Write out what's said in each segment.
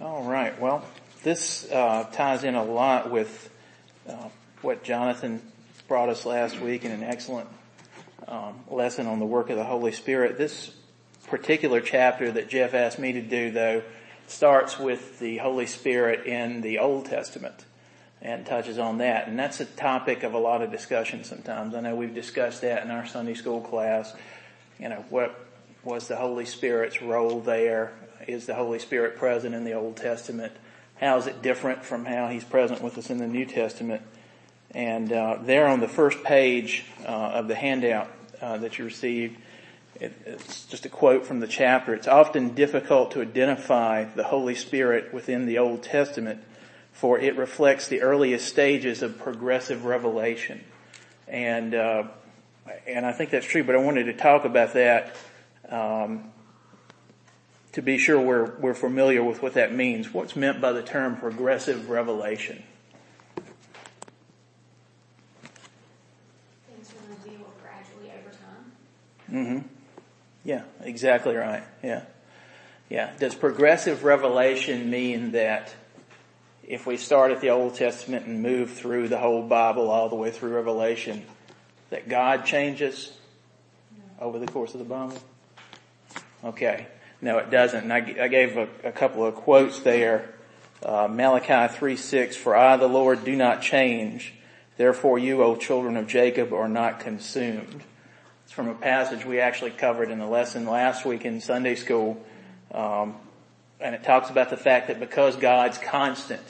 All right. Well, this uh, ties in a lot with uh, what Jonathan brought us last week in an excellent um, lesson on the work of the Holy Spirit. This particular chapter that Jeff asked me to do, though, starts with the Holy Spirit in the Old Testament and touches on that. And that's a topic of a lot of discussion sometimes. I know we've discussed that in our Sunday school class. You know, what was the Holy Spirit's role there? Is the Holy Spirit present in the Old Testament? How is it different from how He's present with us in the New Testament? And uh, there on the first page uh, of the handout uh, that you received, it, it's just a quote from the chapter. It's often difficult to identify the Holy Spirit within the Old Testament, for it reflects the earliest stages of progressive revelation. And uh, and I think that's true. But I wanted to talk about that um, to be sure we're we're familiar with what that means. What's meant by the term progressive revelation? Things are revealed gradually over time. Mm-hmm. Yeah, exactly right. Yeah. Yeah. Does progressive revelation mean that if we start at the Old Testament and move through the whole Bible all the way through Revelation, that God changes over the course of the Bible? Okay. No, it doesn't. And I, I gave a, a, couple of quotes there. Uh, Malachi 3 6, For I, the Lord, do not change. Therefore you, O children of Jacob, are not consumed. It's from a passage we actually covered in the lesson last week in Sunday school. Um, and it talks about the fact that because God's constant,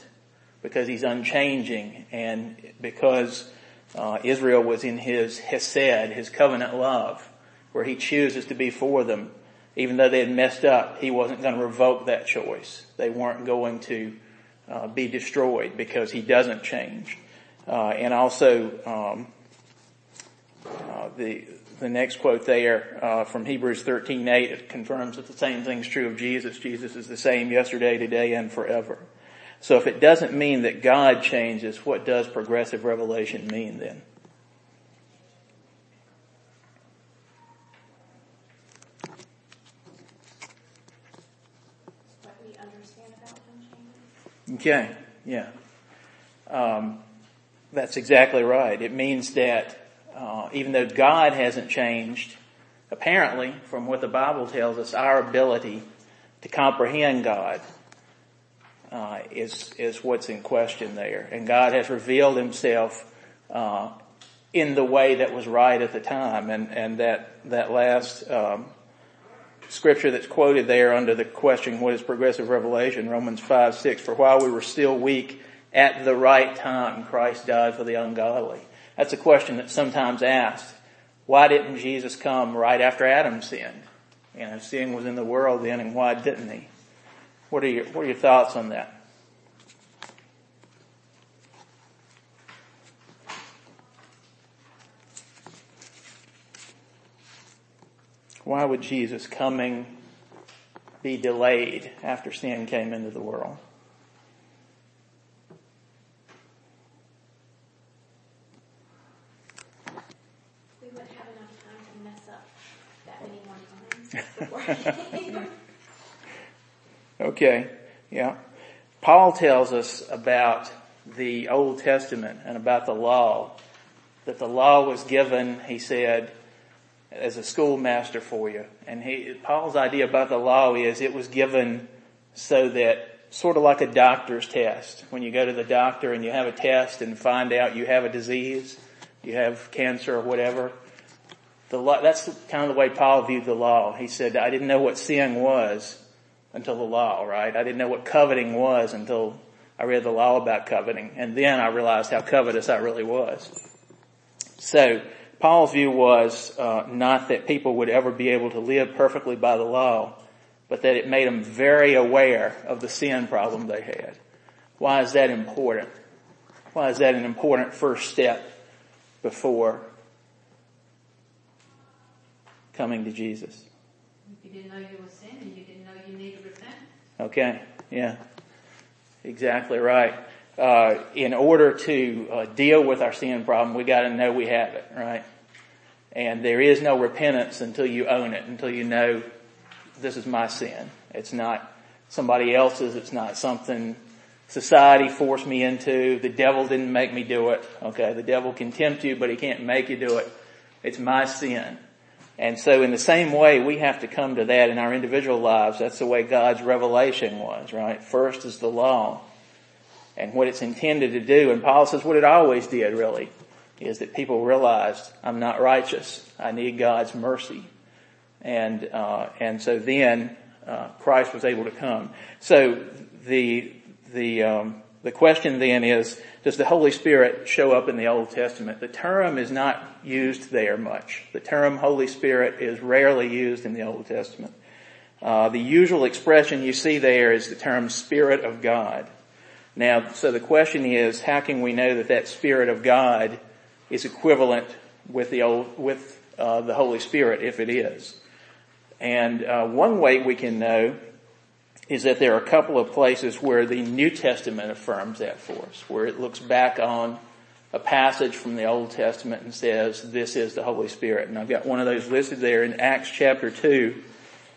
because He's unchanging, and because uh, Israel was in His Hesed, His covenant love, where He chooses to be for them, even though they had messed up, He wasn't going to revoke that choice. They weren't going to uh, be destroyed because He doesn't change. Uh, and also, um, uh, the the next quote there uh, from Hebrews 13:8 it confirms that the same thing is true of Jesus. Jesus is the same yesterday, today, and forever. So if it doesn't mean that God changes, what does progressive revelation mean then? What we understand about them changes. Okay, yeah. Um, that's exactly right. It means that uh, even though God hasn't changed, apparently, from what the Bible tells us, our ability to comprehend God uh, is is what's in question there. And God has revealed Himself uh, in the way that was right at the time. And and that that last um, scripture that's quoted there under the question, "What is progressive revelation?" Romans five six. For while we were still weak, at the right time, Christ died for the ungodly. That's a question that's sometimes asked. Why didn't Jesus come right after Adam sinned? You know, sin was in the world then, and why didn't he? What are your, what are your thoughts on that? Why would Jesus coming be delayed after sin came into the world? We wouldn't have enough time to mess up that many more times. Okay, yeah. Paul tells us about the Old Testament and about the law. That the law was given, he said, as a schoolmaster for you. And he, Paul's idea about the law is it was given so that sort of like a doctor's test. When you go to the doctor and you have a test and find out you have a disease, you have cancer or whatever. The law, that's kind of the way Paul viewed the law. He said, I didn't know what sin was until the law, right? I didn't know what coveting was until I read the law about coveting. And then I realized how covetous I really was. So, Paul's view was uh, not that people would ever be able to live perfectly by the law, but that it made them very aware of the sin problem they had. Why is that important? Why is that an important first step before coming to Jesus? You didn't know you were sinning, you didn't know you needed to repent. Okay, yeah, exactly right. Uh, in order to uh, deal with our sin problem, we got to know we have it, right? And there is no repentance until you own it, until you know this is my sin. It's not somebody else's. It's not something society forced me into. The devil didn't make me do it. Okay. The devil can tempt you, but he can't make you do it. It's my sin. And so in the same way, we have to come to that in our individual lives. That's the way God's revelation was, right? First is the law and what it's intended to do. And Paul says what it always did really is that people realized I'm not righteous. I need God's mercy. And, uh, and so then, uh, Christ was able to come. So the, the, um, the question then is, does the Holy Spirit show up in the Old Testament? The term is not used there much. The term Holy Spirit is rarely used in the Old Testament. Uh, the usual expression you see there is the term Spirit of God. Now, so the question is, how can we know that that Spirit of God is equivalent with the old, with uh, the Holy Spirit, if it is? And uh, one way we can know is that there are a couple of places where the New Testament affirms that for us, where it looks back on a passage from the Old Testament and says, this is the Holy Spirit. And I've got one of those listed there in Acts chapter 2,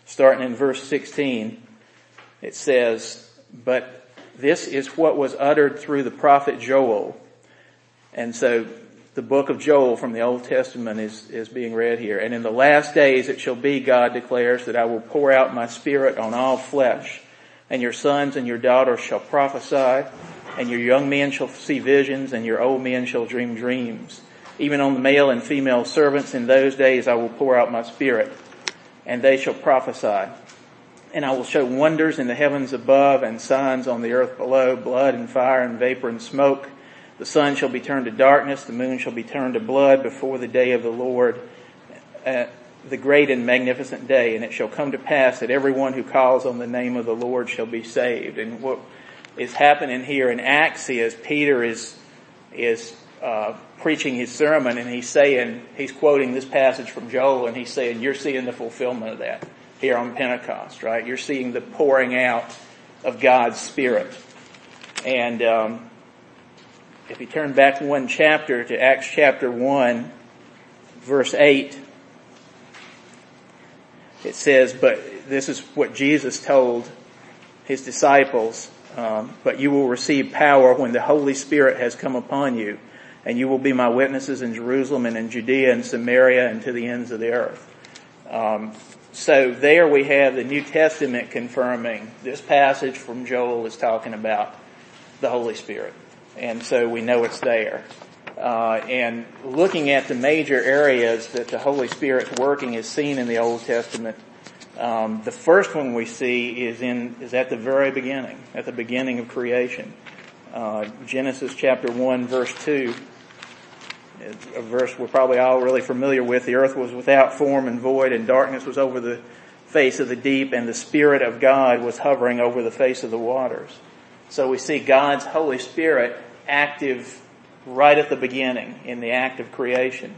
starting in verse 16. It says, but this is what was uttered through the prophet Joel. And so the book of Joel from the Old Testament is, is being read here. And in the last days it shall be, God declares, that I will pour out my spirit on all flesh and your sons and your daughters shall prophesy, and your young men shall see visions, and your old men shall dream dreams. Even on the male and female servants in those days I will pour out my spirit, and they shall prophesy. And I will show wonders in the heavens above and signs on the earth below, blood and fire and vapor and smoke. The sun shall be turned to darkness, the moon shall be turned to blood before the day of the Lord. Uh, the great and magnificent day, and it shall come to pass that everyone who calls on the name of the Lord shall be saved. And what is happening here in Acts is Peter is is uh, preaching his sermon, and he's saying he's quoting this passage from Joel, and he's saying you're seeing the fulfillment of that here on Pentecost, right? You're seeing the pouring out of God's Spirit, and um, if you turn back one chapter to Acts chapter one, verse eight it says, but this is what Jesus told his disciples, um, but you will receive power when the Holy Spirit has come upon you, and you will be my witnesses in Jerusalem and in Judea and Samaria and to the ends of the earth. Um, so there we have the New Testament confirming this passage from Joel is talking about the Holy Spirit. And so we know it's there. Uh, and looking at the major areas that the Holy Spirit's working is seen in the Old Testament. Um, the first one we see is in is at the very beginning, at the beginning of creation. Uh, Genesis chapter one, verse two, a verse we're probably all really familiar with. The earth was without form and void, and darkness was over the face of the deep, and the Spirit of God was hovering over the face of the waters. So we see God's Holy Spirit active right at the beginning in the act of creation.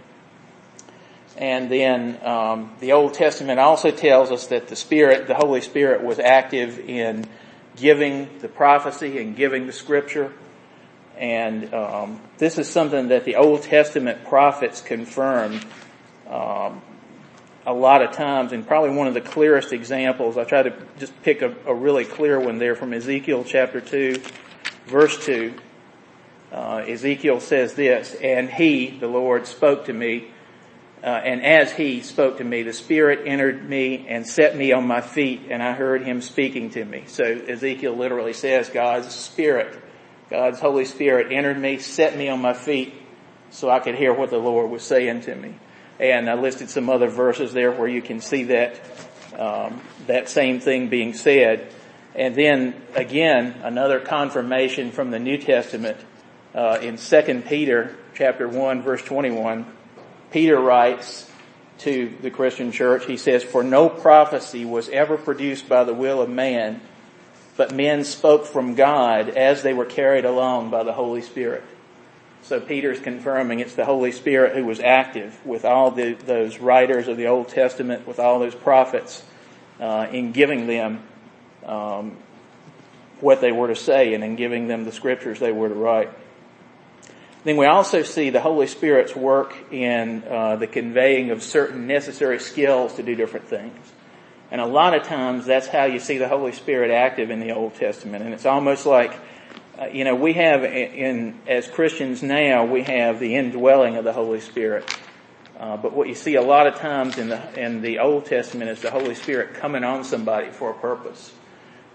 And then um, the Old Testament also tells us that the Spirit, the Holy Spirit, was active in giving the prophecy and giving the Scripture. And um, this is something that the Old Testament prophets confirmed um, a lot of times, and probably one of the clearest examples. I try to just pick a, a really clear one there from Ezekiel chapter two, verse two uh, Ezekiel says this, and he, the Lord, spoke to me, uh, and as he spoke to me, the Spirit entered me and set me on my feet, and I heard him speaking to me. So Ezekiel literally says, God's Spirit, God's Holy Spirit entered me, set me on my feet, so I could hear what the Lord was saying to me. And I listed some other verses there where you can see that, um, that same thing being said. And then again, another confirmation from the New Testament uh, in 2 Peter chapter 1 verse 21, Peter writes to the Christian church, he says, for no prophecy was ever produced by the will of man, but men spoke from God as they were carried along by the Holy Spirit. So Peter's confirming it's the Holy Spirit who was active with all the, those writers of the Old Testament, with all those prophets, uh, in giving them um, what they were to say and in giving them the scriptures they were to write. Then we also see the Holy Spirit's work in uh, the conveying of certain necessary skills to do different things. And a lot of times that's how you see the Holy Spirit active in the Old Testament. And it's almost like, uh, you know, we have in, as Christians now, we have the indwelling of the Holy Spirit. Uh, but what you see a lot of times in the, in the Old Testament is the Holy Spirit coming on somebody for a purpose.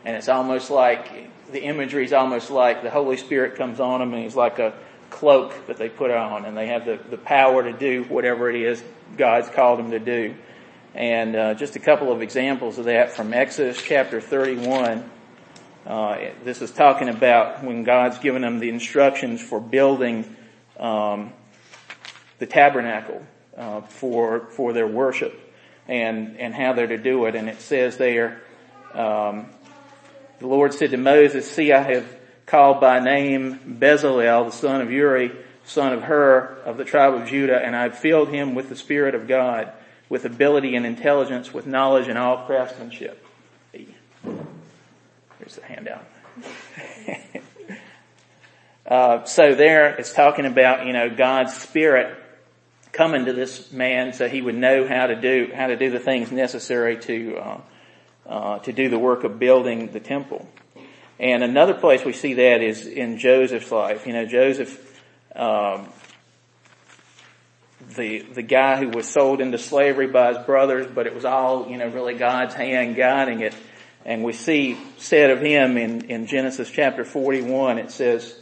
And it's almost like, the imagery is almost like the Holy Spirit comes on them and he's like a cloak that they put on and they have the, the power to do whatever it is God's called them to do. And uh, just a couple of examples of that from Exodus chapter 31. Uh, this is talking about when God's given them the instructions for building um, the tabernacle uh, for for their worship and and how they're to do it. And it says there, um, the Lord said to Moses, "See, I have called by name Bezalel, the son of Uri, son of Hur, of the tribe of Judah, and I've filled him with the Spirit of God." With ability and intelligence, with knowledge and all craftsmanship. Here's the handout. uh, so there it's talking about, you know, God's Spirit coming to this man so he would know how to do, how to do the things necessary to, uh, uh, to do the work of building the temple. And another place we see that is in Joseph's life. You know, Joseph, um, the the guy who was sold into slavery by his brothers, but it was all you know really God's hand guiding it. And we see said of him in in Genesis chapter forty one. It says,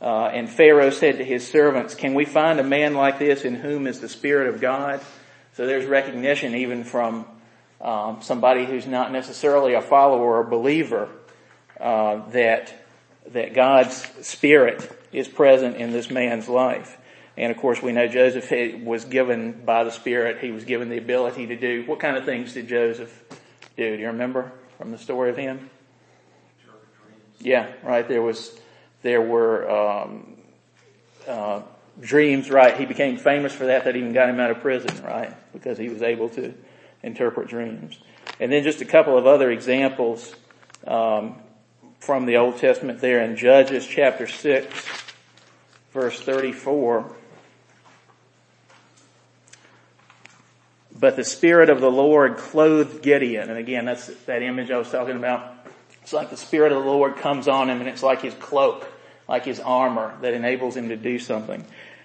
uh, "And Pharaoh said to his servants, Can we find a man like this in whom is the spirit of God?" So there's recognition even from um, somebody who's not necessarily a follower or believer uh, that that God's spirit is present in this man's life. And of course we know Joseph was given by the Spirit, he was given the ability to do, what kind of things did Joseph do? Do you remember from the story of him? Yeah, right. There was, there were, um, uh, dreams, right? He became famous for that. That even got him out of prison, right? Because he was able to interpret dreams. And then just a couple of other examples um, from the Old Testament there in Judges chapter six, verse thirty-four. But the Spirit of the Lord clothed Gideon. And again, that's that image I was talking about. It's like the Spirit of the Lord comes on him and it's like his cloak, like his armor that enables him to do something.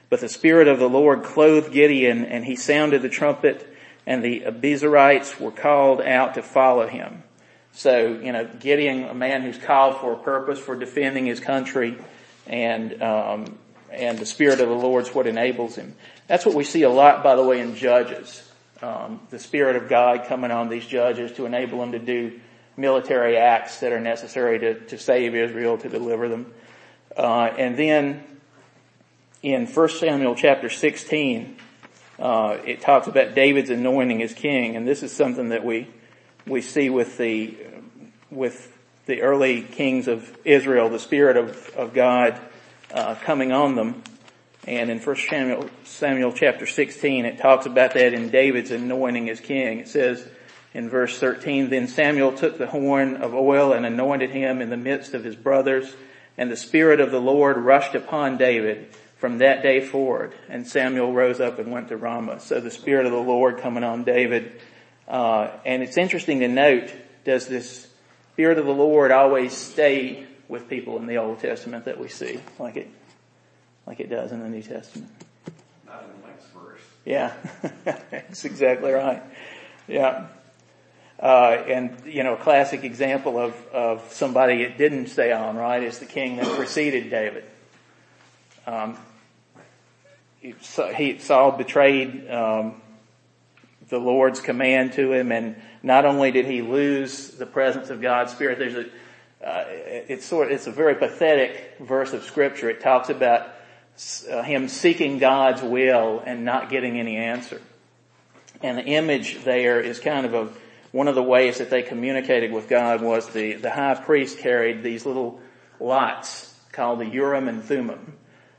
But the Spirit of the Lord clothed Gideon and he sounded the trumpet and the Abiezrites were called out to follow him. So, you know, Gideon, a man who's called for a purpose for defending his country and, um, and the Spirit of the Lord's what enables him. That's what we see a lot, by the way, in Judges um, the Spirit of God coming on these judges to enable them to do military acts that are necessary to, to save Israel, to deliver them. Uh, and then in 1 Samuel chapter 16, uh, it talks about David's anointing as king, and this is something that we we see with the with the early kings of Israel, the Spirit of, of God uh, coming on them. And in 1 Samuel, Samuel chapter 16, it talks about that in David's anointing as king. It says in verse 13, Then Samuel took the horn of oil and anointed him in the midst of his brothers, and the Spirit of the Lord rushed upon David from that day forward. And Samuel rose up and went to Ramah. So the Spirit of the Lord coming on David. Uh, and it's interesting to note, does this Spirit of the Lord always stay with people in the Old Testament that we see? Like it like it does in the New Testament. Not in the next verse. Yeah, that's exactly right. Yeah. Uh, and, you know, a classic example of, of somebody that didn't stay on, right, is the king that preceded David. Um, he, he, Saul betrayed um, the Lord's command to him, and not only did he lose the presence of God's Spirit, there's a, uh, it's sort, of, it's a very pathetic verse of Scripture. It talks about uh, him seeking God's will and not getting any answer. And the image there is kind of a, one of the ways that they communicated with God was the, the high priest carried these little lots called the Urim and Thummim.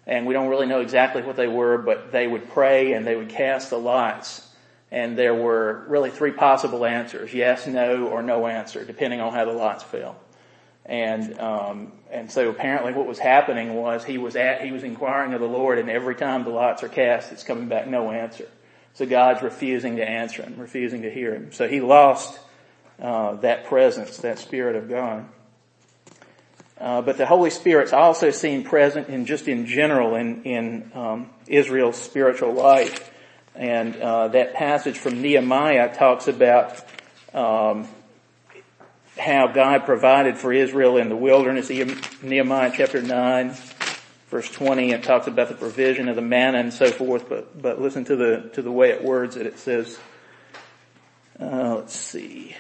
And we don't really know exactly what they were, but they would pray and they would cast the lots. And there were really three possible answers. Yes, no, or no answer, depending on how the lots fell. And, um, and so apparently what was happening was he was at, he was inquiring of the Lord and every time the lots are cast, it's coming back no answer. So God's refusing to answer him, refusing to hear him. So he lost, uh, that presence, that Spirit of God. Uh, but the Holy Spirit's also seen present in just in general in in um, Israel's spiritual life, and uh, that passage from Nehemiah talks about um, how God provided for Israel in the wilderness. Nehemiah chapter nine, verse twenty, it talks about the provision of the manna and so forth. But but listen to the to the way it words it. It says, uh, let's see.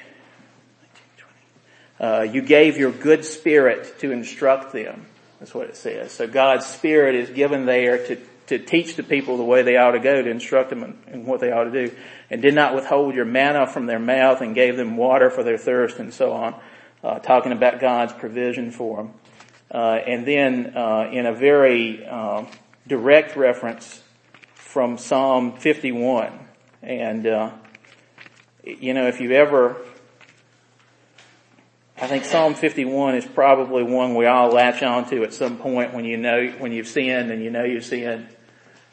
Uh, you gave your good spirit to instruct them. That's what it says. So God's spirit is given there to, to teach the people the way they ought to go, to instruct them in, in what they ought to do. And did not withhold your manna from their mouth and gave them water for their thirst and so on. Uh, talking about God's provision for them. Uh, and then uh, in a very uh, direct reference from Psalm 51. And, uh, you know, if you've ever I think Psalm 51 is probably one we all latch onto at some point when you know, when you've sinned and you know you've sinned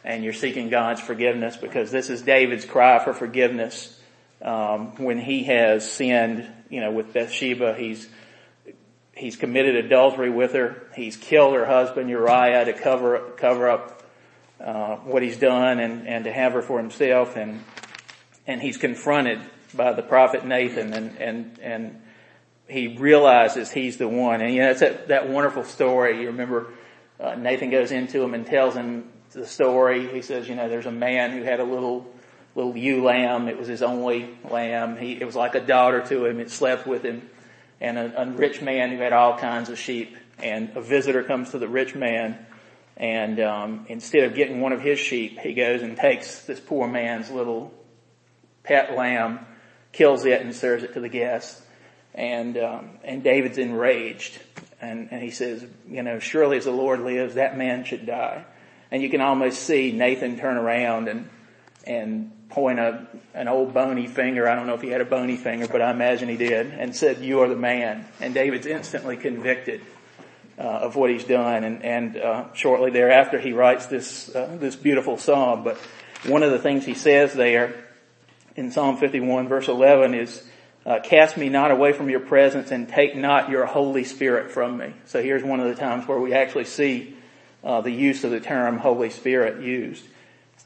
and you're seeking God's forgiveness because this is David's cry for forgiveness. Um, when he has sinned, you know, with Bathsheba, he's, he's committed adultery with her. He's killed her husband Uriah to cover, cover up, uh, what he's done and, and to have her for himself and, and he's confronted by the prophet Nathan and, and, and, he realizes he's the one. And you know, it's that, that wonderful story. You remember uh, Nathan goes into him and tells him the story. He says, you know, there's a man who had a little little ewe lamb. It was his only lamb. He, it was like a daughter to him. It slept with him. And a, a rich man who had all kinds of sheep. And a visitor comes to the rich man. And um, instead of getting one of his sheep, he goes and takes this poor man's little pet lamb, kills it, and serves it to the guests and um, and David's enraged, and and he says, you know, surely as the Lord lives, that man should die. And you can almost see Nathan turn around and and point a an old bony finger. I don't know if he had a bony finger, but I imagine he did, and said, "You are the man." And David's instantly convicted uh, of what he's done, and and uh, shortly thereafter he writes this uh, this beautiful psalm. But one of the things he says there in Psalm 51, verse 11, is uh, cast me not away from your presence and take not your Holy Spirit from me. So here's one of the times where we actually see uh, the use of the term Holy Spirit used.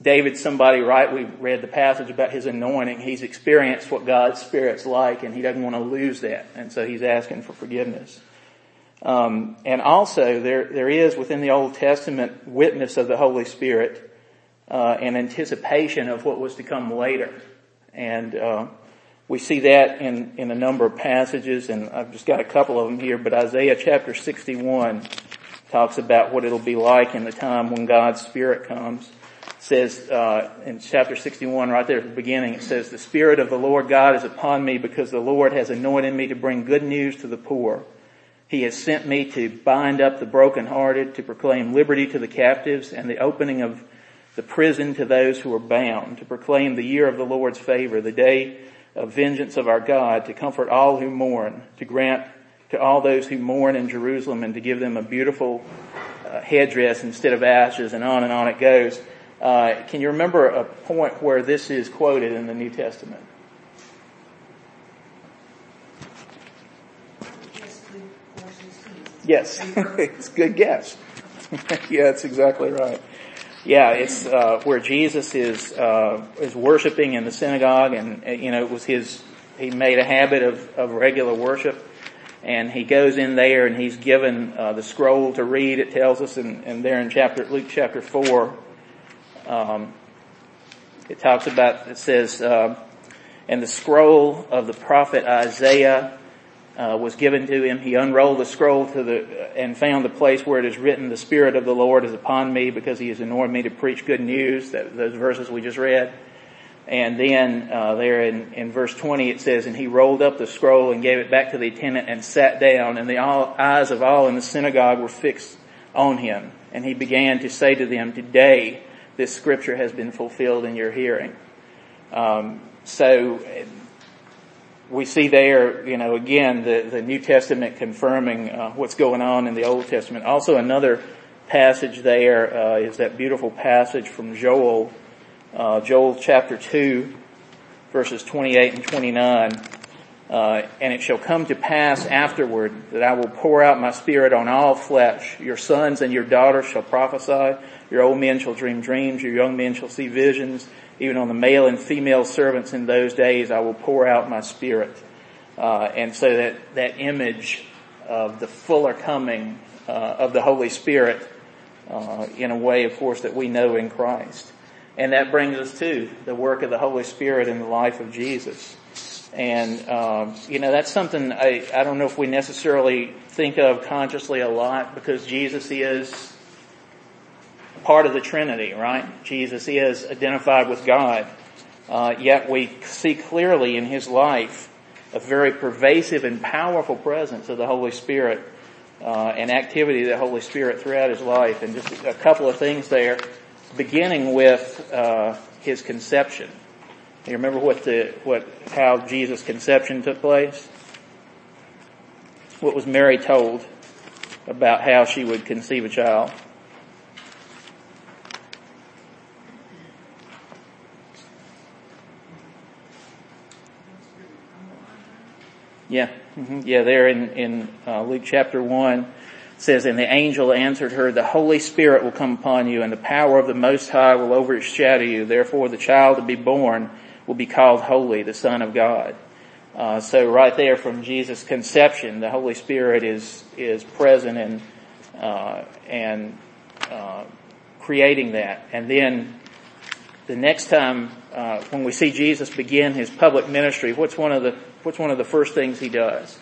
David, somebody right, we read the passage about his anointing. He's experienced what God's Spirit's like and he doesn't want to lose that. And so he's asking for forgiveness. Um, and also there, there is within the Old Testament witness of the Holy Spirit, uh, and anticipation of what was to come later. And, uh, we see that in, in a number of passages, and I've just got a couple of them here, but Isaiah chapter 61 talks about what it'll be like in the time when God's Spirit comes. It says uh, in chapter 61, right there at the beginning, it says, The Spirit of the Lord God is upon me because the Lord has anointed me to bring good news to the poor. He has sent me to bind up the brokenhearted, to proclaim liberty to the captives, and the opening of the prison to those who are bound, to proclaim the year of the Lord's favor, the day of vengeance of our God, to comfort all who mourn, to grant to all those who mourn in Jerusalem and to give them a beautiful uh, headdress instead of ashes and on and on it goes. Uh, can you remember a point where this is quoted in the New Testament? Yes, it's a good guess. yeah, that's exactly right. Yeah, it's uh, where Jesus is uh, is worshiping in the synagogue, and uh, you know it was his. He made a habit of of regular worship, and he goes in there and he's given uh, the scroll to read. It tells us, and, there in chapter Luke chapter four, um, it talks about. It says, uh, and the scroll of the prophet Isaiah uh, was given to him. He unrolled the scroll to the and found the place where it is written, "The Spirit of the Lord is upon me, because He has anointed me to preach good news." That, those verses we just read. And then uh, there in, in verse 20 it says, "And he rolled up the scroll and gave it back to the attendant and sat down. And the all, eyes of all in the synagogue were fixed on him. And he began to say to them, "Today this scripture has been fulfilled in your hearing." Um, so we see there, you know, again, the, the New Testament confirming uh, what's going on in the Old Testament. Also another passage there uh, is that beautiful passage from Joel, uh, Joel chapter 2, verses 28 and 29. Uh, and it shall come to pass afterward that I will pour out my spirit on all flesh. Your sons and your daughters shall prophesy. Your old men shall dream dreams. Your young men shall see visions. Even on the male and female servants in those days I will pour out my spirit. Uh, and so that, that image of the fuller coming uh, of the Holy Spirit uh, in a way, of course, that we know in Christ. And that brings us to the work of the Holy Spirit in the life of Jesus. And, um, you know, that's something I, I don't know if we necessarily think of consciously a lot because Jesus is part of the Trinity, right? Jesus is identified with God. Uh, yet we see clearly in his life a very pervasive and powerful presence of the Holy Spirit uh, and activity of the Holy Spirit throughout his life. And just a couple of things there, beginning with uh, his conception. You remember what the what how Jesus' conception took place? What was Mary told about how she would conceive a child? Yeah, mm-hmm. yeah. There in in uh, Luke chapter one says, "And the angel answered her, The Holy Spirit will come upon you, and the power of the Most High will overshadow you. Therefore, the child to be born will be called holy, the Son of God." Uh, so, right there from Jesus' conception, the Holy Spirit is is present and uh, and uh, creating that, and then the next time uh, when we see Jesus begin his public ministry, what's one of the what's one of the first things he does?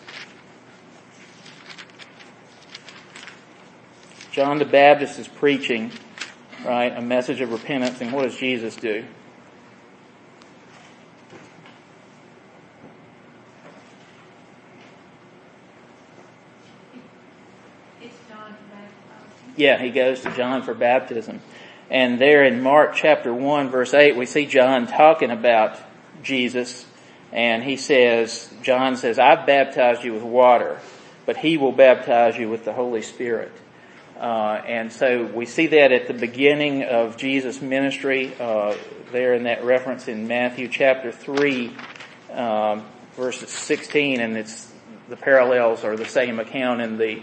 John the Baptist is preaching, right, a message of repentance, and what does Jesus do? Yeah, he goes to John for baptism. And there in Mark chapter 1 verse 8, we see John talking about Jesus and he says, John says, I've baptized you with water, but he will baptize you with the Holy Spirit. Uh, and so we see that at the beginning of Jesus' ministry, uh, there in that reference in Matthew chapter 3, um, verses 16, and it's, the parallels are the same account in the,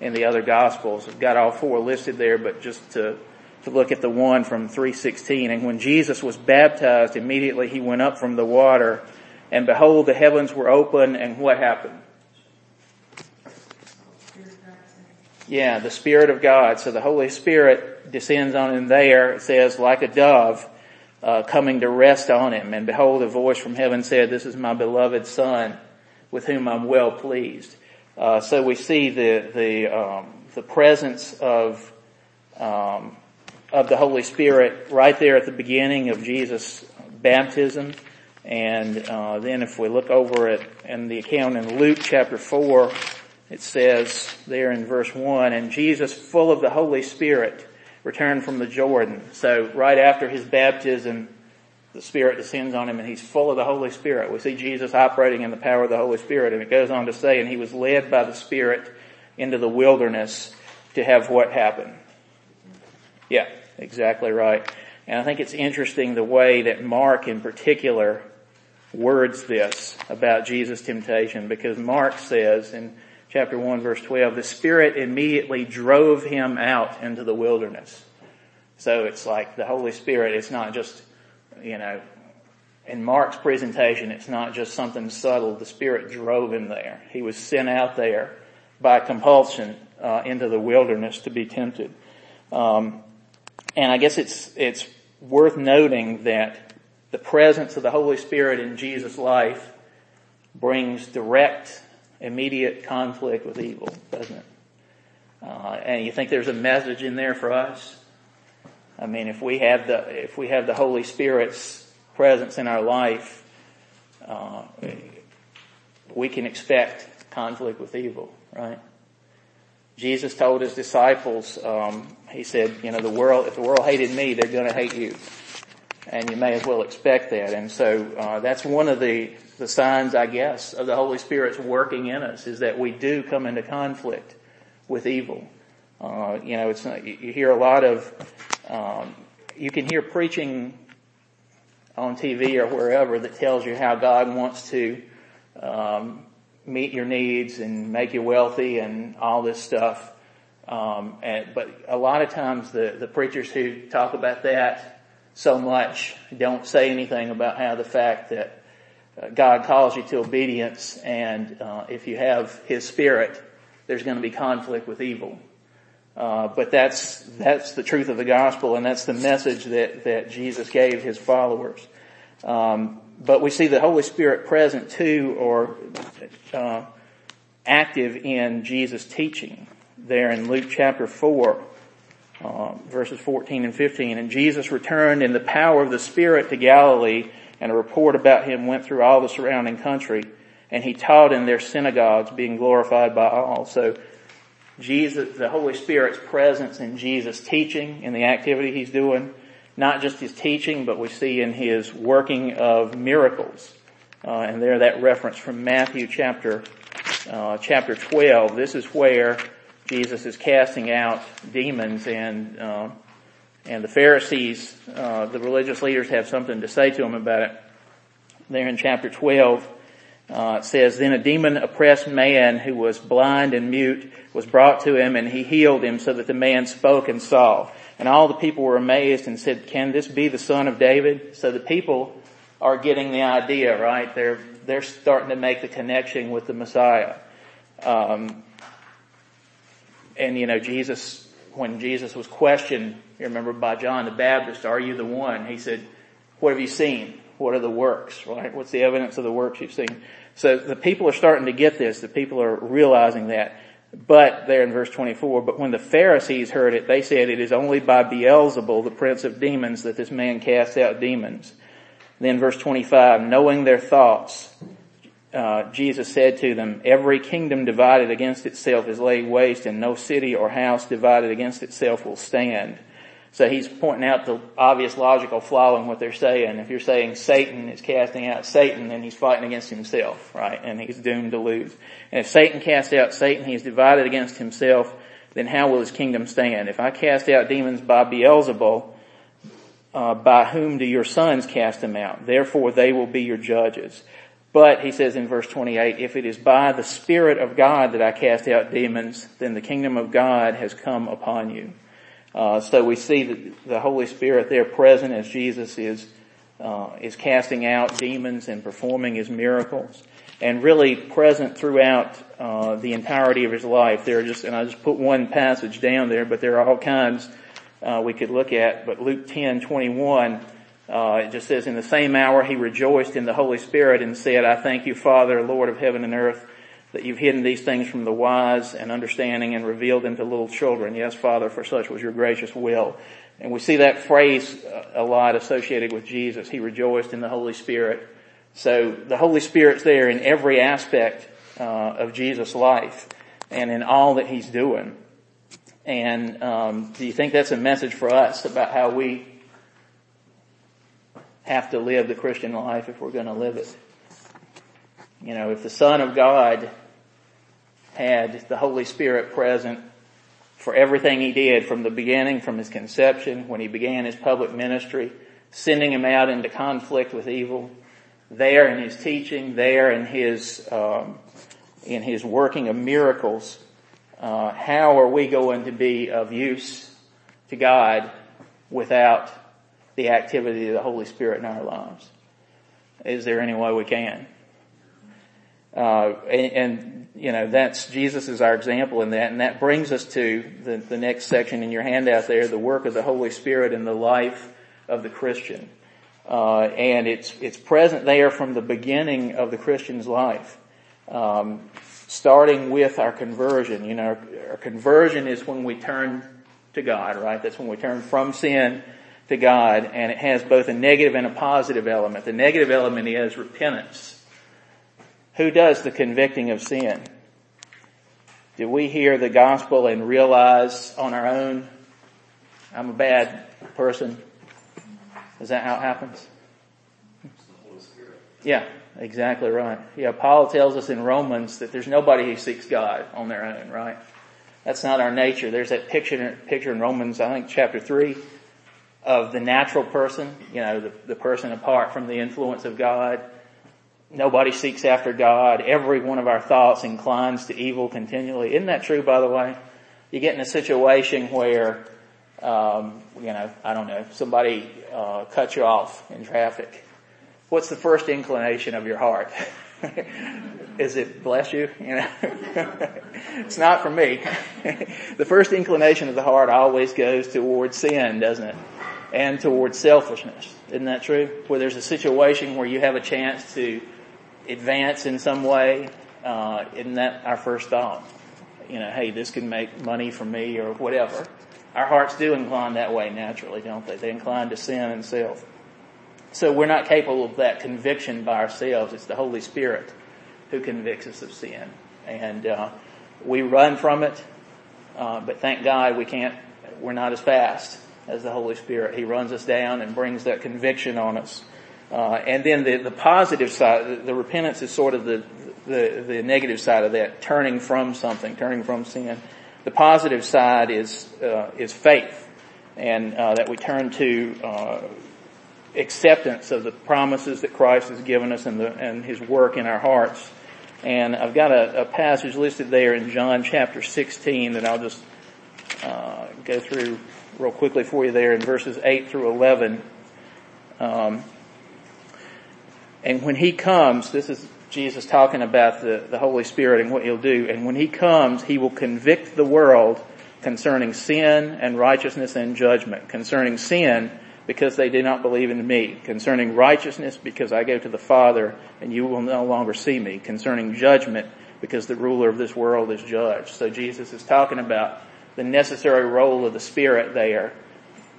in the other gospels. I've got all four listed there, but just to, to look at the one from 316. And when Jesus was baptized, immediately he went up from the water, and behold, the heavens were open, and what happened? Yeah, the Spirit of God. So the Holy Spirit descends on him there, it says, like a dove, uh, coming to rest on him. And behold, a voice from heaven said, this is my beloved Son, with whom I'm well pleased. Uh, so we see the, the, um, the presence of, um, of the Holy Spirit right there at the beginning of Jesus' baptism. And uh, then if we look over it in the account in Luke chapter 4, it says there in verse 1, and Jesus full of the Holy Spirit returned from the Jordan. So right after his baptism, the Spirit descends on him and he's full of the Holy Spirit. We see Jesus operating in the power of the Holy Spirit and it goes on to say, and he was led by the Spirit into the wilderness to have what happen? Yeah, exactly right. And I think it's interesting the way that Mark in particular words this about Jesus' temptation because Mark says in chapter 1 verse 12, the Spirit immediately drove him out into the wilderness. So it's like the Holy Spirit, it's not just, you know, in Mark's presentation, it's not just something subtle. The Spirit drove him there. He was sent out there by compulsion uh, into the wilderness to be tempted. Um, and I guess it's it's worth noting that the presence of the Holy Spirit in Jesus' life brings direct, immediate conflict with evil, doesn't it? Uh, and you think there's a message in there for us? I mean, if we have the if we have the Holy Spirit's presence in our life, uh, we can expect conflict with evil, right? Jesus told his disciples, um, he said, you know, the world, if the world hated me, they're going to hate you. And you may as well expect that. And so, uh, that's one of the, the signs, I guess, of the Holy Spirit's working in us is that we do come into conflict with evil. Uh, you know, it's not, you hear a lot of, um, you can hear preaching on TV or wherever that tells you how God wants to um, meet your needs and make you wealthy and all this stuff. Um, and, but a lot of times the, the preachers who talk about that so much don't say anything about how the fact that uh, God calls you to obedience and uh, if you have His Spirit, there's going to be conflict with evil. Uh, but that's that's the truth of the gospel, and that's the message that that Jesus gave his followers. Um, but we see the Holy Spirit present too, or uh, active in Jesus' teaching there in Luke chapter four, uh, verses fourteen and fifteen. And Jesus returned in the power of the Spirit to Galilee, and a report about him went through all the surrounding country, and he taught in their synagogues, being glorified by all. So Jesus, the Holy Spirit's presence in Jesus' teaching and the activity he's doing, not just his teaching, but we see in his working of miracles. Uh, and there that reference from Matthew chapter, uh, chapter 12. This is where Jesus is casting out demons and, uh, and the Pharisees, uh, the religious leaders have something to say to him about it. There in chapter 12, uh, it says, then a demon oppressed man who was blind and mute was brought to him and he healed him so that the man spoke and saw. And all the people were amazed and said, can this be the son of David? So the people are getting the idea, right? They're, they're starting to make the connection with the Messiah. Um, and you know, Jesus, when Jesus was questioned, you remember by John the Baptist, are you the one? He said, what have you seen? What are the works, right? What's the evidence of the works you've seen? So the people are starting to get this. The people are realizing that. But there in verse 24, but when the Pharisees heard it, they said it is only by Beelzebul, the prince of demons, that this man casts out demons. Then verse 25, knowing their thoughts, uh, Jesus said to them, every kingdom divided against itself is laid waste and no city or house divided against itself will stand. So he's pointing out the obvious logical flaw in what they're saying. If you're saying Satan is casting out Satan, then he's fighting against himself, right? And he's doomed to lose. And if Satan casts out Satan, he's divided against himself, then how will his kingdom stand? If I cast out demons by Beelzebul, uh, by whom do your sons cast them out? Therefore they will be your judges. But he says in verse 28, if it is by the Spirit of God that I cast out demons, then the kingdom of God has come upon you. Uh, so we see the, the, Holy Spirit there present as Jesus is uh, is casting out demons and performing his miracles, and really present throughout uh, the entirety of his life. There are just, and I just put one passage down there, but there are all kinds uh, we could look at. But Luke ten twenty one. Uh, it just says, in the same hour he rejoiced in the Holy Spirit and said, I thank you, Father, Lord of heaven and earth, that you've hidden these things from the wise and understanding and revealed them to little children. Yes, Father, for such was your gracious will. And we see that phrase a lot associated with Jesus. He rejoiced in the Holy Spirit. So the Holy Spirit's there in every aspect uh, of Jesus' life and in all that He's doing. And um, do you think that's a message for us about how we have to live the Christian life if we're going to live it? You know, if the Son of God had the Holy Spirit present for everything he did from the beginning, from his conception, when he began his public ministry, sending him out into conflict with evil, there in his teaching, there in his, um, in his working of miracles, uh, how are we going to be of use to God without the activity of the Holy Spirit in our lives? Is there any way we can? Uh, and, and, you know, that's, Jesus is our example in that, and that brings us to the, the next section in your handout there, the work of the Holy Spirit in the life of the Christian. Uh, and it's, it's present there from the beginning of the Christian's life. Um, starting with our conversion. You know, our, our conversion is when we turn to God, right? That's when we turn from sin to God, and it has both a negative and a positive element. The negative element is repentance. Who does the convicting of sin? Do we hear the gospel and realize on our own, I'm a bad person? Is that how it happens? Yeah, exactly right. Yeah, Paul tells us in Romans that there's nobody who seeks God on their own, right? That's not our nature. There's that picture, picture in Romans, I think chapter three, of the natural person, you know, the, the person apart from the influence of God nobody seeks after God. Every one of our thoughts inclines to evil continually. Isn't that true, by the way? You get in a situation where, um, you know, I don't know, somebody uh, cuts you off in traffic. What's the first inclination of your heart? Is it bless you? You know, it's not for me. the first inclination of the heart always goes towards sin, doesn't it? And towards selfishness. Isn't that true? Where there's a situation where you have a chance to advance in some way, uh, isn't that our first thought? You know, hey, this can make money for me or whatever. Our hearts do incline that way naturally, don't they? They incline to sin and self. So we're not capable of that conviction by ourselves. It's the Holy Spirit who convicts us of sin. And, uh, we run from it, uh, but thank God we can't, we're not as fast as the Holy Spirit. He runs us down and brings that conviction on us. Uh, and then the, the positive side, the, the repentance is sort of the, the, the negative side of that, turning from something, turning from sin. The positive side is, uh, is faith. And, uh, that we turn to, uh, acceptance of the promises that Christ has given us and the, and His work in our hearts. And I've got a, a passage listed there in John chapter 16 that I'll just, uh, go through real quickly for you there in verses 8 through 11. Um, and when He comes, this is Jesus talking about the, the Holy Spirit and what He'll do. And when He comes, He will convict the world concerning sin and righteousness and judgment. Concerning sin, because they did not believe in me. Concerning righteousness, because I go to the Father and you will no longer see me. Concerning judgment, because the ruler of this world is judged. So Jesus is talking about the necessary role of the Spirit there,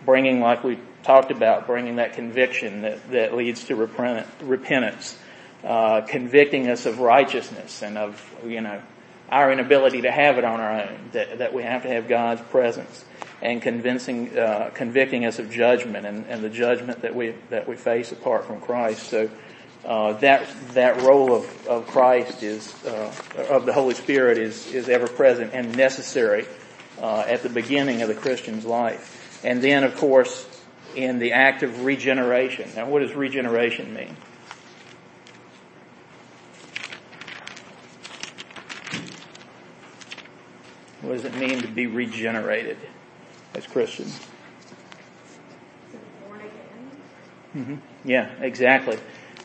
bringing, like we talked about, bringing that conviction that, that leads to repentance, uh, convicting us of righteousness and of, you know, our inability to have it on our own, that, that we have to have God's presence and convincing, uh, convicting us of judgment and, and, the judgment that we that we face apart from Christ. So uh, that that role of, of Christ is uh, of the Holy Spirit is is ever present and necessary uh, at the beginning of the Christian's life, and then of course in the act of regeneration. Now, what does regeneration mean? What does it mean to be regenerated? as Christians. Mm-hmm. Yeah, exactly.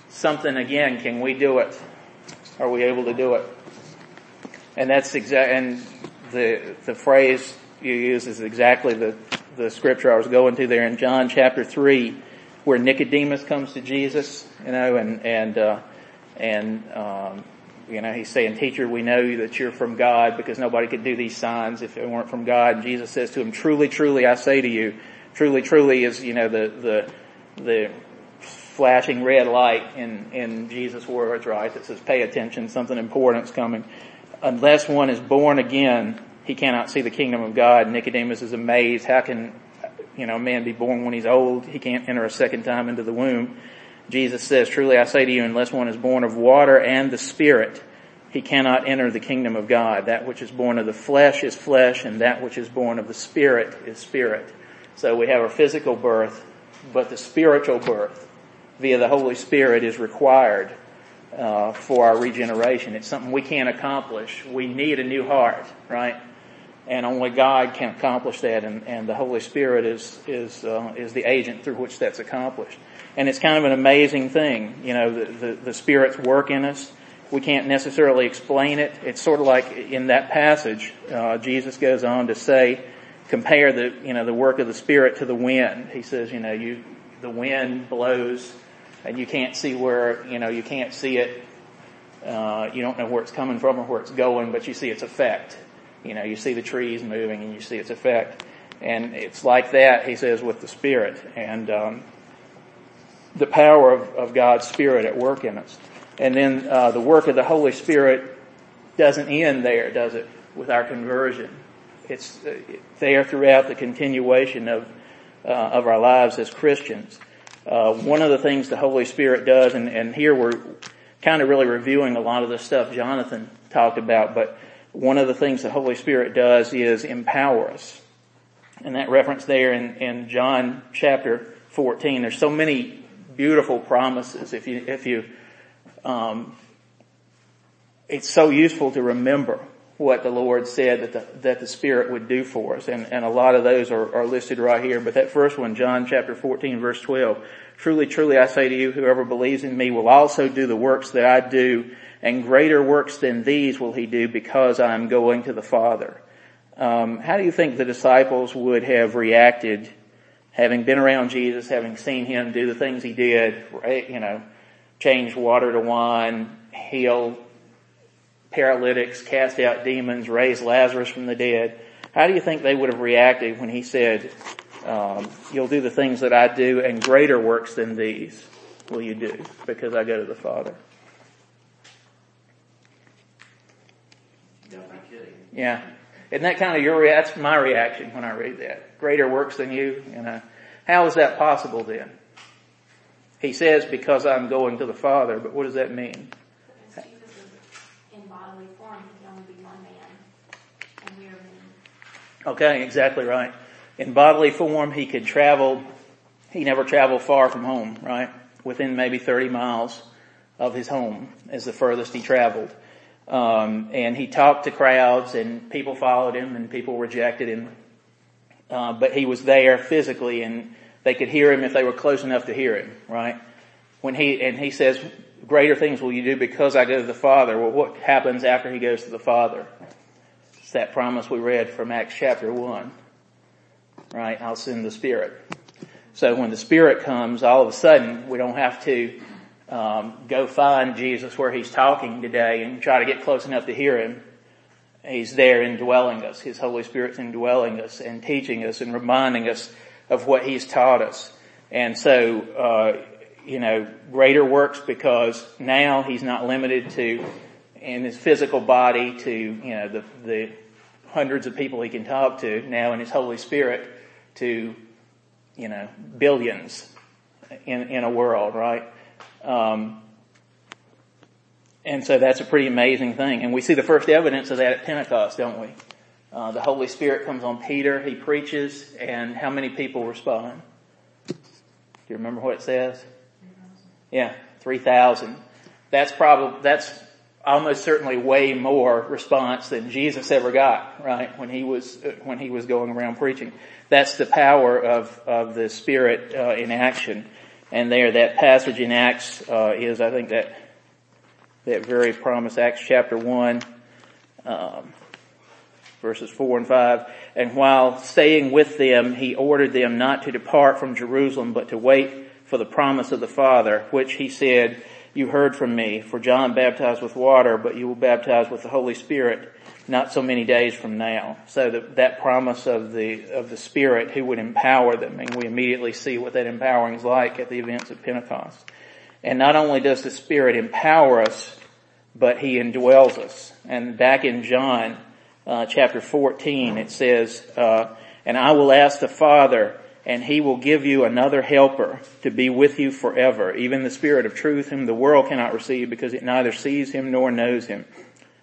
Something again, can we do it? Are we able to do it? And that's exact, and the, the phrase you use is exactly the, the scripture I was going to there in John chapter 3, where Nicodemus comes to Jesus, you know, and, and, uh, and, um, you know, he's saying, teacher, we know that you're from God because nobody could do these signs if it weren't from God. And Jesus says to him, truly, truly, I say to you, truly, truly is, you know, the, the, the flashing red light in, in Jesus' words, right? That says, pay attention, something important's coming. Unless one is born again, he cannot see the kingdom of God. Nicodemus is amazed. How can, you know, a man be born when he's old? He can't enter a second time into the womb. Jesus says, truly I say to you, unless one is born of water and the Spirit, he cannot enter the kingdom of God. That which is born of the flesh is flesh, and that which is born of the Spirit is spirit. So we have a physical birth, but the spiritual birth via the Holy Spirit is required uh, for our regeneration. It's something we can't accomplish. We need a new heart, right? And only God can accomplish that, and, and the Holy Spirit is is uh, is the agent through which that's accomplished. And it's kind of an amazing thing. You know, the, the, the Spirit's work in us. We can't necessarily explain it. It's sort of like in that passage, uh, Jesus goes on to say, compare the, you know, the work of the Spirit to the wind. He says, you know, you, the wind blows and you can't see where, you know, you can't see it. Uh, you don't know where it's coming from or where it's going, but you see its effect. You know, you see the trees moving and you see its effect. And it's like that, he says, with the Spirit. And, um, the power of, of God's Spirit at work in us. And then uh, the work of the Holy Spirit doesn't end there, does it? With our conversion, it's uh, there throughout the continuation of uh, of our lives as Christians. Uh, one of the things the Holy Spirit does, and, and here we're kind of really reviewing a lot of the stuff Jonathan talked about, but one of the things the Holy Spirit does is empower us. And that reference there in, in John chapter 14, there's so many beautiful promises. If you, if you, um, it's so useful to remember what the Lord said that the, that the Spirit would do for us. And, and a lot of those are, are listed right here. But that first one, John chapter 14 verse 12, truly, truly I say to you, whoever believes in me will also do the works that I do and greater works than these will he do because I am going to the Father. Um, how do you think the disciples would have reacted having been around Jesus, having seen him do the things he did, right, you know, change water to wine, heal paralytics, cast out demons, raise Lazarus from the dead. How do you think they would have reacted when he said, um, you'll do the things that I do and greater works than these will you do because I go to the Father? Don't be kidding. Yeah. Isn't that kind of your, rea- that's my reaction when I read that. Greater works than you, you uh, know. How is that possible then? He says, because I'm going to the Father, but what does that mean? Because Jesus is in bodily form, he can only be one man, and we are many. Okay, exactly right. In bodily form, he could travel, he never traveled far from home, right? Within maybe 30 miles of his home is the furthest he traveled. Um, and he talked to crowds and people followed him and people rejected him. Uh, but he was there physically and they could hear him if they were close enough to hear him, right? When he, and he says, greater things will you do because I go to the Father. Well, what happens after he goes to the Father? It's that promise we read from Acts chapter 1, right? I'll send the Spirit. So when the Spirit comes, all of a sudden, we don't have to um, go find Jesus where he's talking today and try to get close enough to hear him. He's there indwelling us. His Holy Spirit's indwelling us and teaching us and reminding us of what he's taught us. And so, uh, you know, greater works because now he's not limited to in his physical body to, you know, the, the hundreds of people he can talk to now in his Holy Spirit to, you know, billions in, in a world, right? Um, and so that's a pretty amazing thing. And we see the first evidence of that at Pentecost, don't we? Uh, the Holy Spirit comes on Peter, he preaches, and how many people respond? Do you remember what it says? Yeah, 3,000. That's probably, that's almost certainly way more response than Jesus ever got, right? When he was, when he was going around preaching. That's the power of, of the Spirit, uh, in action. And there, that passage in Acts, uh, is, I think that, that very promise, Acts chapter 1, um, verses 4 and 5. And while staying with them, he ordered them not to depart from Jerusalem, but to wait for the promise of the Father, which he said, you heard from me, for John baptized with water, but you will baptize with the Holy Spirit not so many days from now. So that, that promise of the, of the Spirit who would empower them, and we immediately see what that empowering is like at the events of Pentecost. And not only does the Spirit empower us, but He indwells us. And back in John, uh, chapter 14, it says, uh, and I will ask the Father, and he will give you another helper to be with you forever, even the Spirit of truth whom the world cannot receive because it neither sees him nor knows him.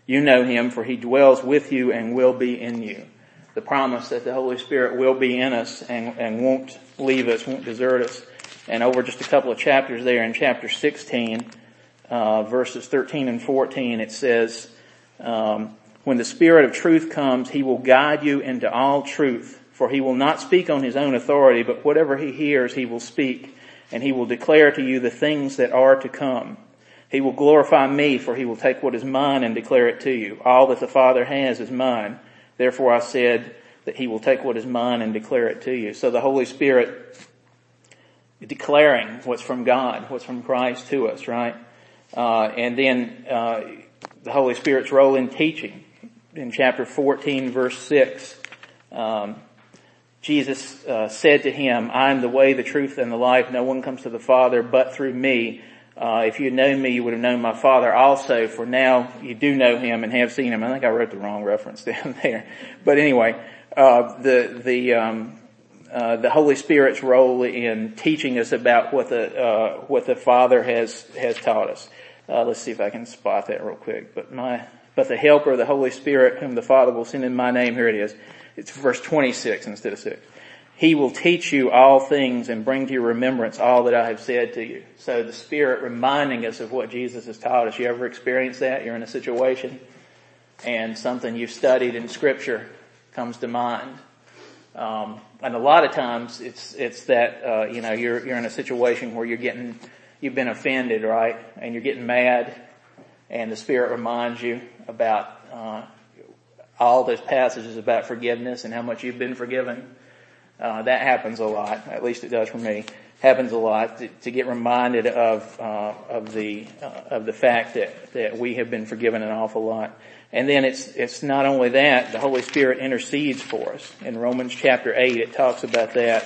You know him for he dwells with you and will be in you. The promise that the Holy Spirit will be in us and, and won't leave us, won't desert us. And over just a couple of chapters there in chapter 16, uh, verses 13 and 14, it says, um, when the Spirit of truth comes, he will guide you into all truth for he will not speak on his own authority, but whatever he hears he will speak, and he will declare to you the things that are to come. He will glorify me, for he will take what is mine and declare it to you. All that the Father has is mine. Therefore I said that he will take what is mine and declare it to you. So the Holy Spirit declaring what's from God, what's from Christ to us, right? Uh, and then uh, the Holy Spirit's role in teaching in chapter 14 verse 6. Um, Jesus uh, said to him, I am the way, the truth, and the life. No one comes to the Father but through me. Uh, if you had known me, you would have known my Father also, for now you do know him and have seen him. I think I wrote the wrong reference down there. But anyway, uh, the, the, um, uh, the Holy Spirit's role in teaching us about what the, uh, what the Father has, has taught us. Uh, let's see if I can spot that real quick. But my, but the helper, the Holy Spirit, whom the Father will send in my name, here it is. It's verse 26 instead of 6. He will teach you all things and bring to your remembrance all that I have said to you. So the Spirit reminding us of what Jesus has taught us. You ever experienced that? You're in a situation and something you've studied in scripture comes to mind. Um, and a lot of times it's, it's that, uh, you know, you're, you're in a situation where you're getting, you've been offended, right? And you're getting mad and the Spirit reminds you about, uh, all those passages about forgiveness and how much you've been forgiven. Uh, that happens a lot. At least it does for me. Happens a lot to, to get reminded of uh, of the uh, of the fact that that we have been forgiven an awful lot. And then it's it's not only that the Holy Spirit intercedes for us. In Romans chapter eight, it talks about that.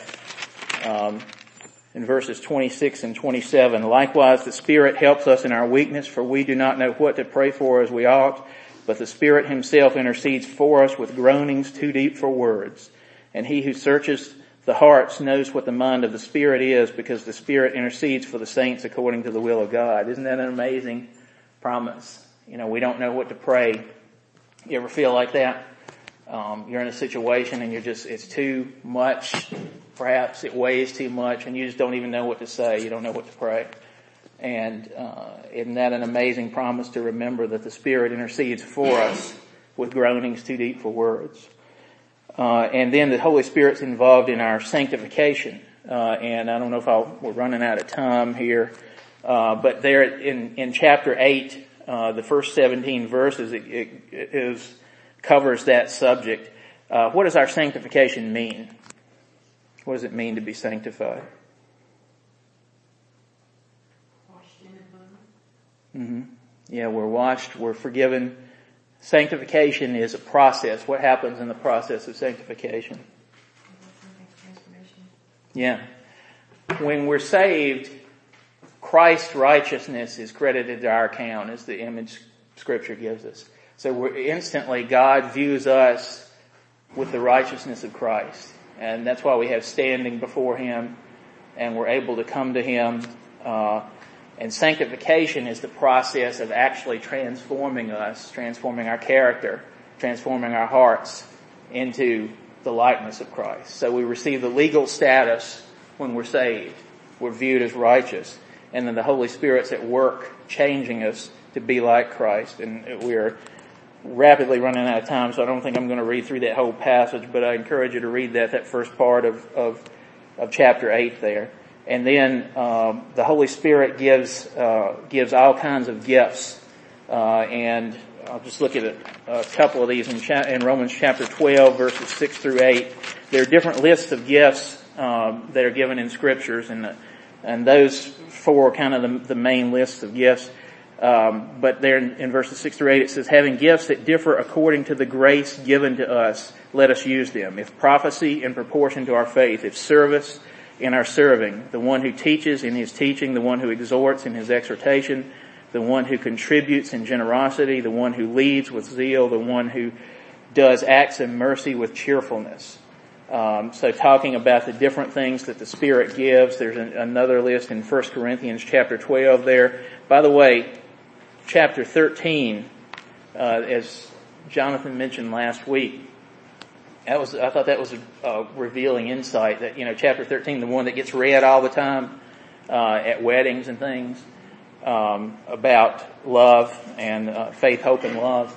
Um, in verses 26 and 27. Likewise, the Spirit helps us in our weakness, for we do not know what to pray for as we ought, but the Spirit Himself intercedes for us with groanings too deep for words. And He who searches the hearts knows what the mind of the Spirit is because the Spirit intercedes for the saints according to the will of God. Isn't that an amazing promise? You know, we don't know what to pray. You ever feel like that? Um, you're in a situation and you're just, it's too much. Perhaps it weighs too much and you just don't even know what to say. You don't know what to pray. And uh, isn't that an amazing promise to remember that the Spirit intercedes for us with groanings too deep for words? Uh, and then the Holy Spirit's involved in our sanctification. Uh, and I don't know if I'll, we're running out of time here, uh, but there in in chapter eight, uh, the first seventeen verses, it, it is covers that subject. Uh, what does our sanctification mean? What does it mean to be sanctified? Washed in the blood. hmm Yeah, we're washed, we're forgiven. Sanctification is a process. What happens in the process of sanctification? Yeah. When we're saved, Christ's righteousness is credited to our account as the image scripture gives us. So we're instantly God views us with the righteousness of Christ. And that's why we have standing before Him and we're able to come to Him. Uh, and sanctification is the process of actually transforming us, transforming our character, transforming our hearts into the likeness of Christ. So we receive the legal status when we're saved. We're viewed as righteous. And then the Holy Spirit's at work changing us to be like Christ. And we're rapidly running out of time, so I don't think I'm going to read through that whole passage, but I encourage you to read that, that first part of, of, of chapter 8 there. And then um, the Holy Spirit gives uh, gives all kinds of gifts, uh, and I'll just look at a, a couple of these in, cha- in, Romans chapter 12, verses 6 through 8. There are different lists of gifts um, that are given in scriptures, and and those four are kind of the, the main lists of gifts. Um, but there in, in, verses six through eight, it says, "Having gifts that differ according to the grace given to us, let us use them. If prophecy, in proportion to our faith; if service." In our serving, the one who teaches in his teaching, the one who exhorts in his exhortation, the one who contributes in generosity, the one who leads with zeal, the one who does acts of mercy with cheerfulness. Um, so talking about the different things that the Spirit gives, there's an, another list in 1 Corinthians chapter 12 there. By the way, chapter 13, uh, as Jonathan mentioned last week, that was, I thought that was a, revealing insight that, you know, chapter 13, the one that gets read all the time, uh, at weddings and things, um, about love and uh, faith, hope, and love,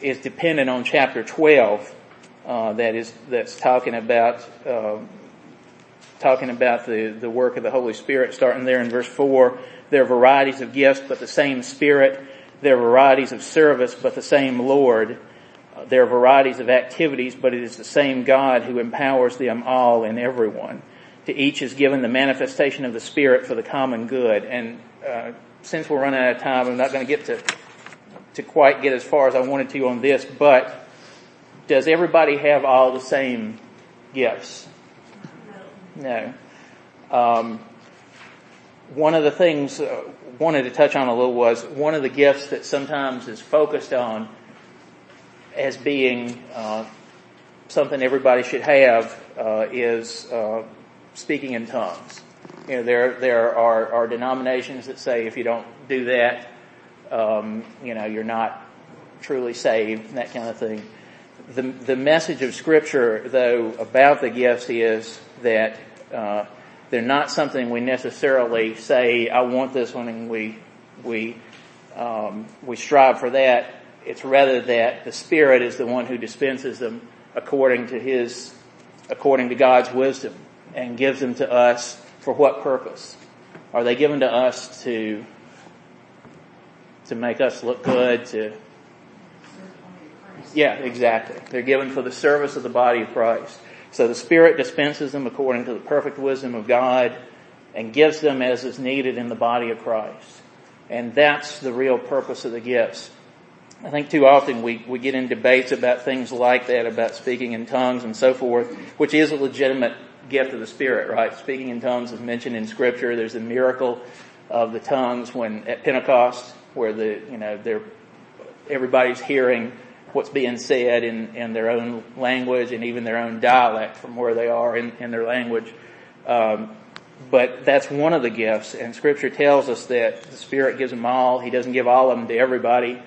is dependent on chapter 12, uh, that is, that's talking about, um, talking about the, the work of the Holy Spirit, starting there in verse 4. There are varieties of gifts, but the same Spirit. There are varieties of service, but the same Lord. There are varieties of activities, but it is the same God who empowers them all and everyone. To each is given the manifestation of the Spirit for the common good. And uh, since we're running out of time, I'm not going to get to to quite get as far as I wanted to on this. But does everybody have all the same gifts? No. Um, one of the things I wanted to touch on a little was one of the gifts that sometimes is focused on as being uh, something everybody should have uh, is uh, speaking in tongues. You know, there there are, are denominations that say if you don't do that, um, you know, you're not truly saved that kind of thing. the, the message of scripture though about the gifts is that, uh, they're not something we necessarily say, I want this one and we, we, um, we strive for that. It's rather that the Spirit is the one who dispenses them according to His, according to God's wisdom and gives them to us for what purpose? Are they given to us to, to make us look good, to, yeah, exactly. They're given for the service of the body of Christ. So the Spirit dispenses them according to the perfect wisdom of God and gives them as is needed in the body of Christ. And that's the real purpose of the gifts. I think too often we, we get in debates about things like that, about speaking in tongues and so forth, which is a legitimate gift of the Spirit, right? Speaking in tongues is mentioned in scripture. There's a miracle of the tongues when at Pentecost where the, you know, they're, everybody's hearing what's being said in, in their own language and even their own dialect from where they are in, in their language. Um, but that's one of the gifts and scripture tells us that the Spirit gives them all. He doesn't give all of them to everybody.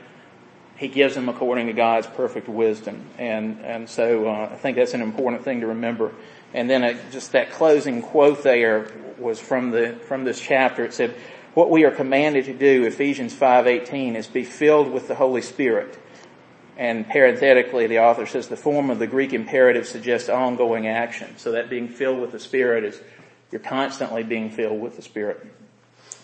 He gives them according to God's perfect wisdom. And, and so, uh, I think that's an important thing to remember. And then uh, just that closing quote there was from the, from this chapter. It said, what we are commanded to do, Ephesians 5.18, is be filled with the Holy Spirit and parenthetically, the author says the form of the Greek imperative suggests ongoing action. So that being filled with the Spirit is you're constantly being filled with the Spirit.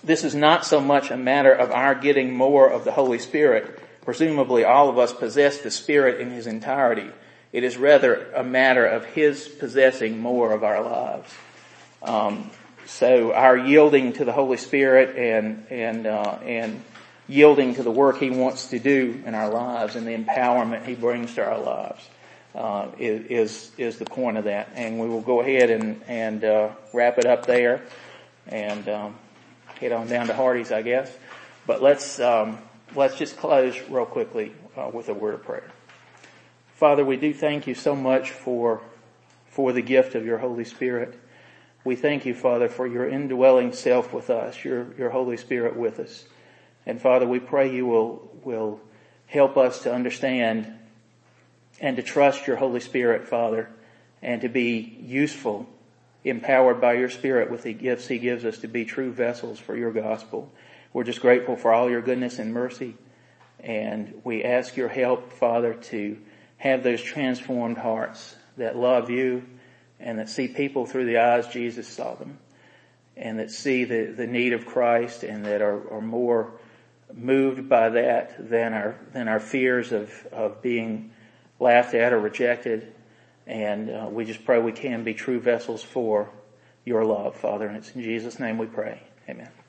This is not so much a matter of our getting more of the Holy Spirit. Presumably all of us possess the Spirit in His entirety. It is rather a matter of His possessing more of our lives. Um, so our yielding to the Holy Spirit and and uh, and yielding to the work He wants to do in our lives and the empowerment He brings to our lives uh, is is the point of that. And we will go ahead and and uh, wrap it up there and um, head on down to Hardee's, I guess. But let's um, let's just close real quickly uh, with a word of prayer. Father, we do thank you so much for for the gift of your Holy Spirit. We thank you, Father, for your indwelling self with us, your, your Holy Spirit with us. And Father, we pray you will, will help us to understand and to trust your Holy Spirit, Father, and to be useful, empowered by your Spirit with the gifts He gives us to be true vessels for your gospel. We're just grateful for all your goodness and mercy. And we ask your help, Father, to have those transformed hearts that love you and that see people through the eyes Jesus saw them and that see the, the need of Christ and that are, are more moved by that than our than our fears of of being laughed at or rejected. And uh, we just pray we can be true vessels for your love, Father. And it's in Jesus' name we pray. Amen.